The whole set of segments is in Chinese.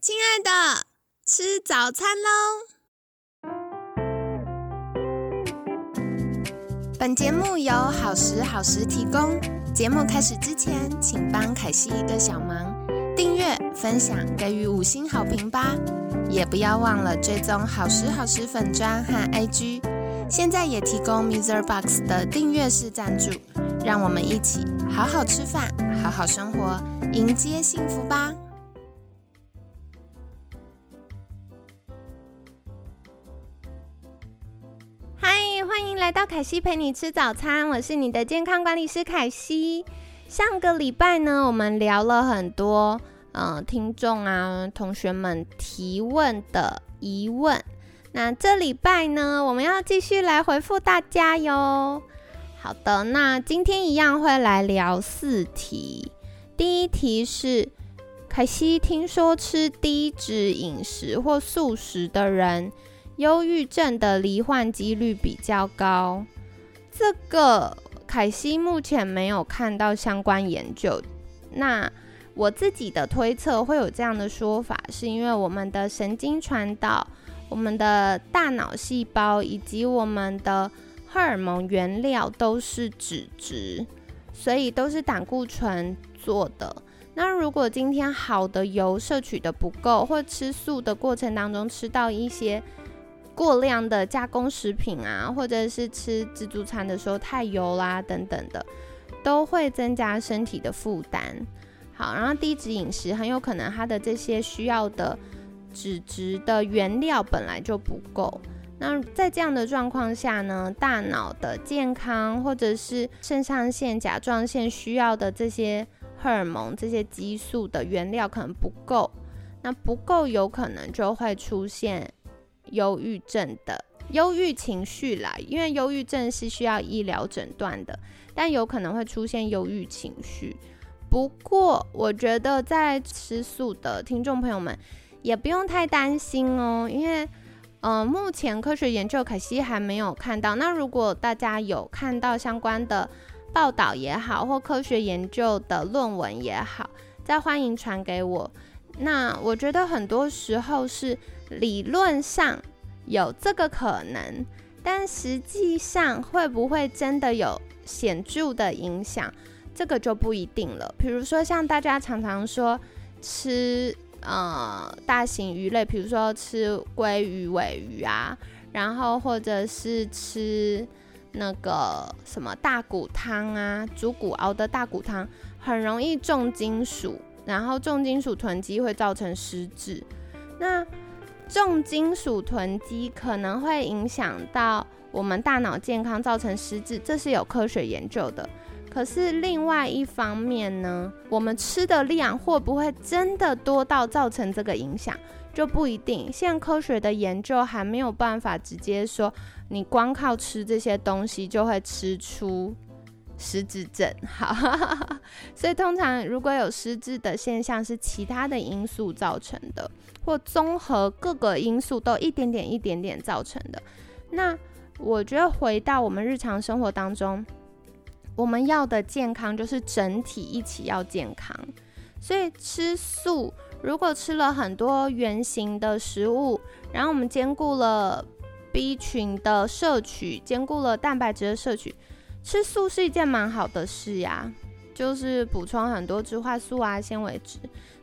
亲爱的，吃早餐喽！本节目由好时好时提供。节目开始之前，请帮凯西一个小忙，订阅、分享、给予五星好评吧！也不要忘了追踪好时好时粉砖和 IG。现在也提供 Mr. Box 的订阅式赞助，让我们一起好好吃饭，好好生活，迎接幸福吧！嗨，欢迎来到凯西陪你吃早餐，我是你的健康管理师凯西。上个礼拜呢，我们聊了很多，呃，听众啊、同学们提问的疑问。那这礼拜呢，我们要继续来回复大家哟。好的，那今天一样会来聊四题。第一题是，凯西听说吃低脂饮食或素食的人。忧郁症的罹患几率比较高，这个凯西目前没有看到相关研究。那我自己的推测会有这样的说法，是因为我们的神经传导、我们的大脑细胞以及我们的荷尔蒙原料都是脂质，所以都是胆固醇做的。那如果今天好的油摄取的不够，或吃素的过程当中吃到一些过量的加工食品啊，或者是吃自助餐的时候太油啦等等的，都会增加身体的负担。好，然后低脂饮食很有可能它的这些需要的脂质的原料本来就不够。那在这样的状况下呢，大脑的健康或者是肾上腺、甲状腺需要的这些荷尔蒙、这些激素的原料可能不够，那不够有可能就会出现。忧郁症的忧郁情绪啦，因为忧郁症是需要医疗诊断的，但有可能会出现忧郁情绪。不过，我觉得在吃素的听众朋友们也不用太担心哦，因为，嗯，目前科学研究可惜还没有看到。那如果大家有看到相关的报道也好，或科学研究的论文也好，再欢迎传给我。那我觉得很多时候是。理论上有这个可能，但实际上会不会真的有显著的影响，这个就不一定了。比如说，像大家常常说吃呃大型鱼类，比如说吃鲑鱼、尾鱼啊，然后或者是吃那个什么大骨汤啊，猪骨熬的大骨汤，很容易重金属，然后重金属囤积会造成失智。那重金属囤积可能会影响到我们大脑健康，造成失智，这是有科学研究的。可是另外一方面呢，我们吃的量会不会真的多到造成这个影响，就不一定。现在科学的研究还没有办法直接说，你光靠吃这些东西就会吃出。失智症，好，所以通常如果有失智的现象，是其他的因素造成的，或综合各个因素都一点点、一点点造成的。那我觉得回到我们日常生活当中，我们要的健康就是整体一起要健康。所以吃素，如果吃了很多圆形的食物，然后我们兼顾了 B 群的摄取，兼顾了蛋白质的摄取。吃素是一件蛮好的事呀，就是补充很多植化素啊、纤维质。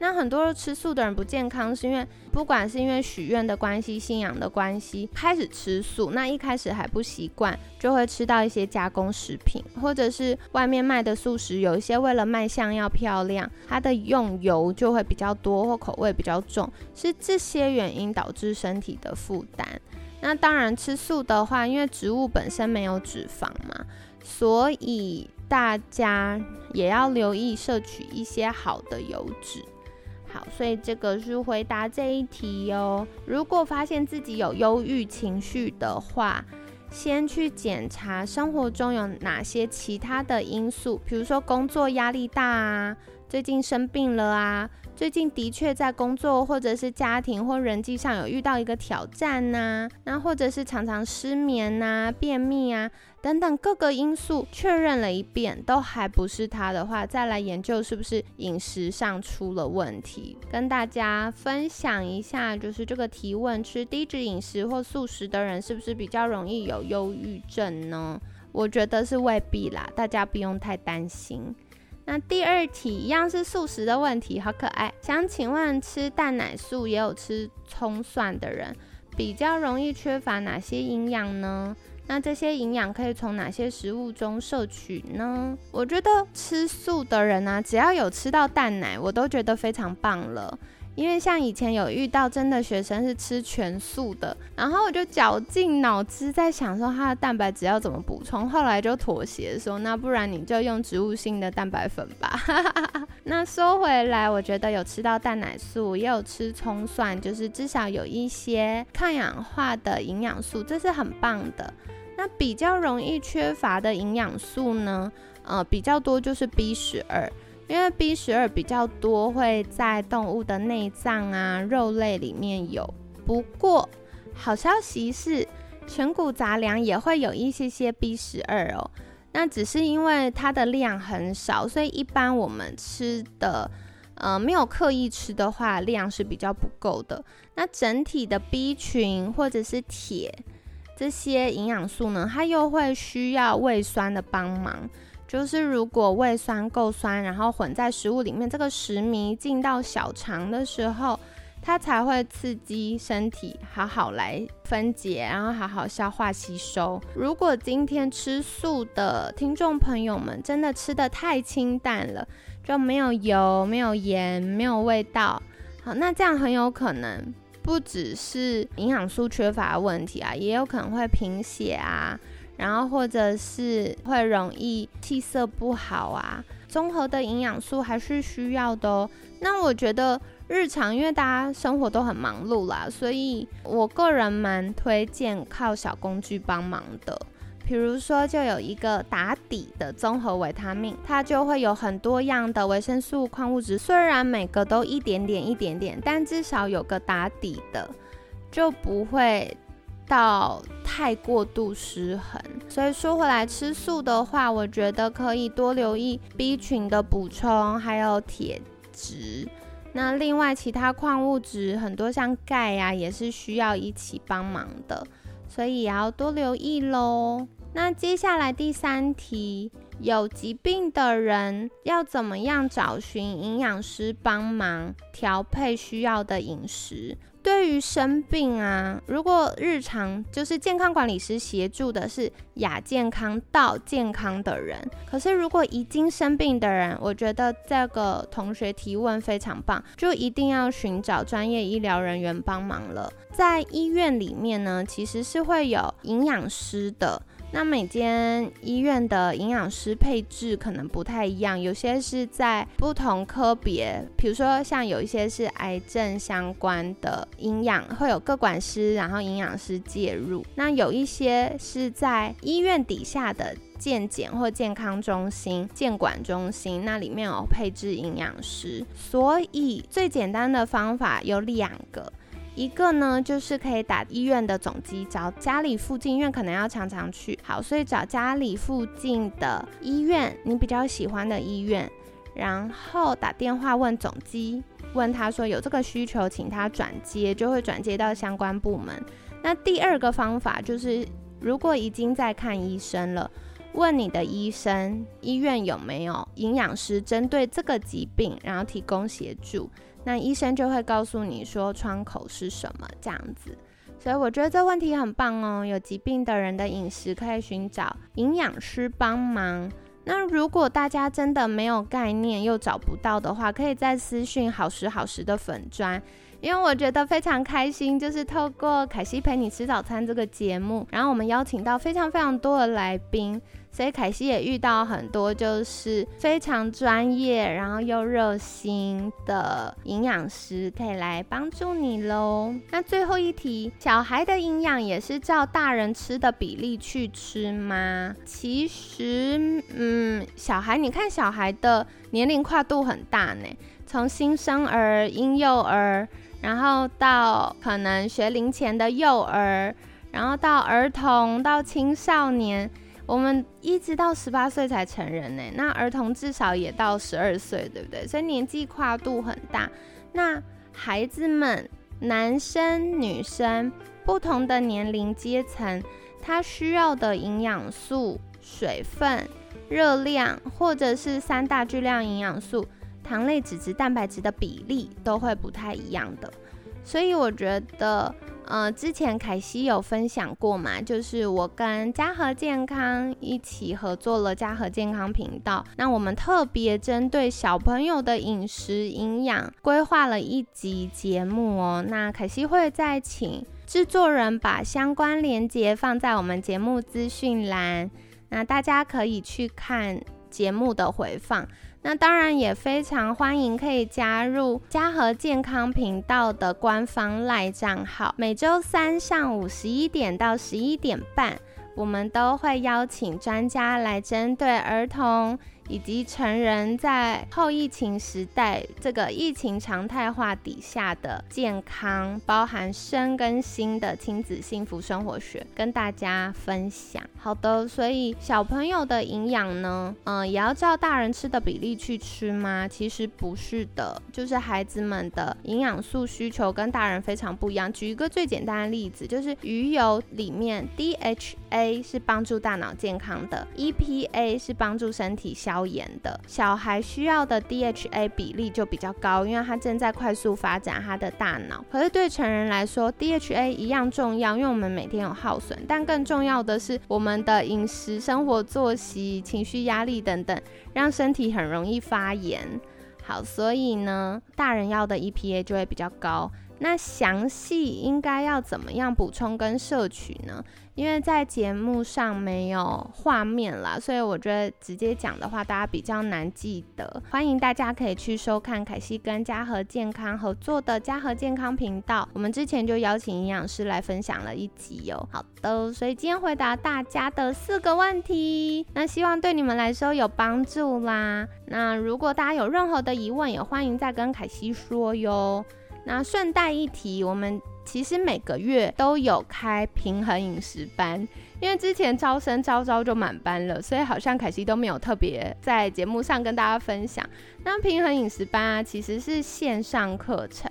那很多吃素的人不健康，是因为不管是因为许愿的关系、信仰的关系，开始吃素。那一开始还不习惯，就会吃到一些加工食品，或者是外面卖的素食，有一些为了卖相要漂亮，它的用油就会比较多或口味比较重，是这些原因导致身体的负担。那当然吃素的话，因为植物本身没有脂肪嘛。所以大家也要留意摄取一些好的油脂。好，所以这个是回答这一题哦。如果发现自己有忧郁情绪的话，先去检查生活中有哪些其他的因素，比如说工作压力大啊，最近生病了啊，最近的确在工作或者是家庭或人际上有遇到一个挑战呐，那或者是常常失眠呐、便秘啊等等各个因素确认了一遍都还不是他的话，再来研究是不是饮食上出了问题，跟大家分享一下，就是这个提问：吃低脂饮食或素食的人是不是比较容易有忧郁症呢？我觉得是未必啦，大家不用太担心。那第二题一样是素食的问题，好可爱。想请问，吃蛋奶素也有吃葱蒜的人，比较容易缺乏哪些营养呢？那这些营养可以从哪些食物中摄取呢？我觉得吃素的人呢，只要有吃到蛋奶，我都觉得非常棒了。因为像以前有遇到真的学生是吃全素的，然后我就绞尽脑汁在想说他的蛋白质要怎么补充，后来就妥协说那不然你就用植物性的蛋白粉吧。那说回来，我觉得有吃到蛋奶素，也有吃葱蒜，就是至少有一些抗氧化的营养素，这是很棒的。那比较容易缺乏的营养素呢？呃，比较多就是 B 十二。因为 B 十二比较多会在动物的内脏啊、肉类里面有。不过好消息是，全谷杂粮也会有一些些 B 十二哦。那只是因为它的量很少，所以一般我们吃的，呃，没有刻意吃的话，量是比较不够的。那整体的 B 群或者是铁这些营养素呢，它又会需要胃酸的帮忙。就是如果胃酸够酸，然后混在食物里面，这个食糜进到小肠的时候，它才会刺激身体好好来分解，然后好好消化吸收。如果今天吃素的听众朋友们真的吃的太清淡了，就没有油、没有盐、没有味道，好，那这样很有可能不只是营养素缺乏问题啊，也有可能会贫血啊。然后或者是会容易气色不好啊，综合的营养素还是需要的哦。那我觉得日常因为大家生活都很忙碌啦，所以我个人蛮推荐靠小工具帮忙的。比如说就有一个打底的综合维他命，它就会有很多样的维生素、矿物质，虽然每个都一点点一点点，但至少有个打底的，就不会。到太过度失衡，所以说回来吃素的话，我觉得可以多留意 B 群的补充，还有铁质。那另外其他矿物质很多，像钙呀，也是需要一起帮忙的，所以也要多留意喽。那接下来第三题，有疾病的人要怎么样找寻营养师帮忙调配需要的饮食？对于生病啊，如果日常就是健康管理师协助的是亚健康到健康的人，可是如果已经生病的人，我觉得这个同学提问非常棒，就一定要寻找专业医疗人员帮忙了。在医院里面呢，其实是会有营养师的。那每间医院的营养师配置可能不太一样，有些是在不同科别，比如说像有一些是癌症相关的营养，会有各管师，然后营养师介入。那有一些是在医院底下的健检或健康中心、健管中心，那里面有配置营养师。所以最简单的方法有两个。一个呢，就是可以打医院的总机，找家里附近，因为可能要常常去，好，所以找家里附近的医院，你比较喜欢的医院，然后打电话问总机，问他说有这个需求，请他转接，就会转接到相关部门。那第二个方法就是，如果已经在看医生了，问你的医生，医院有没有营养师针对这个疾病，然后提供协助。那医生就会告诉你说窗口是什么这样子，所以我觉得这问题很棒哦。有疾病的人的饮食可以寻找营养师帮忙。那如果大家真的没有概念又找不到的话，可以在私讯好时好时的粉砖，因为我觉得非常开心，就是透过凯西陪你吃早餐这个节目，然后我们邀请到非常非常多的来宾。所以凯西也遇到很多就是非常专业，然后又热心的营养师，可以来帮助你喽。那最后一题，小孩的营养也是照大人吃的比例去吃吗？其实，嗯，小孩，你看小孩的年龄跨度很大呢。从新生儿、婴幼儿，然后到可能学龄前的幼儿，然后到儿童，到青少年，我们一直到十八岁才成人呢。那儿童至少也到十二岁，对不对？所以年纪跨度很大。那孩子们，男生、女生，不同的年龄阶层，他需要的营养素、水分、热量，或者是三大巨量营养素。糖类、脂质、蛋白质的比例都会不太一样的，所以我觉得，呃，之前凯西有分享过嘛，就是我跟嘉禾健康一起合作了嘉禾健康频道，那我们特别针对小朋友的饮食营养规划了一集节目哦。那凯西会再请制作人把相关链接放在我们节目资讯栏，那大家可以去看节目的回放。那当然也非常欢迎可以加入嘉禾健康频道的官方赖账号，每周三上午十一点到十一点半，我们都会邀请专家来针对儿童。以及成人在后疫情时代这个疫情常态化底下的健康，包含身跟心的亲子幸福生活学，跟大家分享。好的，所以小朋友的营养呢，嗯，也要照大人吃的比例去吃吗？其实不是的，就是孩子们的营养素需求跟大人非常不一样。举一个最简单的例子，就是鱼油里面 DHA 是帮助大脑健康的，EPA 是帮助身体消。消炎的小孩需要的 DHA 比例就比较高，因为他正在快速发展他的大脑。可是对成人来说，DHA 一样重要，因为我们每天有耗损。但更重要的是，我们的饮食、生活作息、情绪压力等等，让身体很容易发炎。好，所以呢，大人要的 EPA 就会比较高。那详细应该要怎么样补充跟摄取呢？因为在节目上没有画面啦，所以我觉得直接讲的话大家比较难记得。欢迎大家可以去收看凯西跟嘉禾健康合作的嘉禾健康频道，我们之前就邀请营养师来分享了一集哦。好的，所以今天回答大家的四个问题，那希望对你们来说有帮助啦。那如果大家有任何的疑问，也欢迎再跟凯西说哟。那顺带一提，我们。其实每个月都有开平衡饮食班，因为之前招生招招就满班了，所以好像凯西都没有特别在节目上跟大家分享。那平衡饮食班啊，其实是线上课程，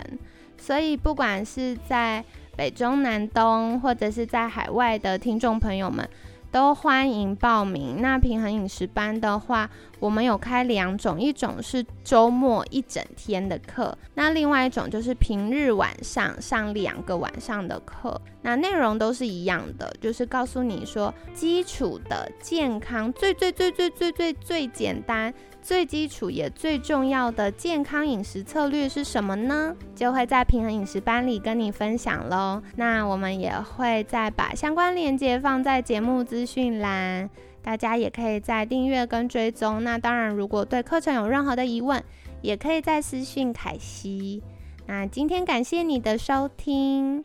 所以不管是在北中南东，或者是在海外的听众朋友们。都欢迎报名。那平衡饮食班的话，我们有开两种，一种是周末一整天的课，那另外一种就是平日晚上上两个晚上的课。那内容都是一样的，就是告诉你说基础的健康，最最最最最最最简单。最基础也最重要的健康饮食策略是什么呢？就会在平衡饮食班里跟你分享喽。那我们也会再把相关链接放在节目资讯栏，大家也可以在订阅跟追踪。那当然，如果对课程有任何的疑问，也可以在私信凯西。那今天感谢你的收听，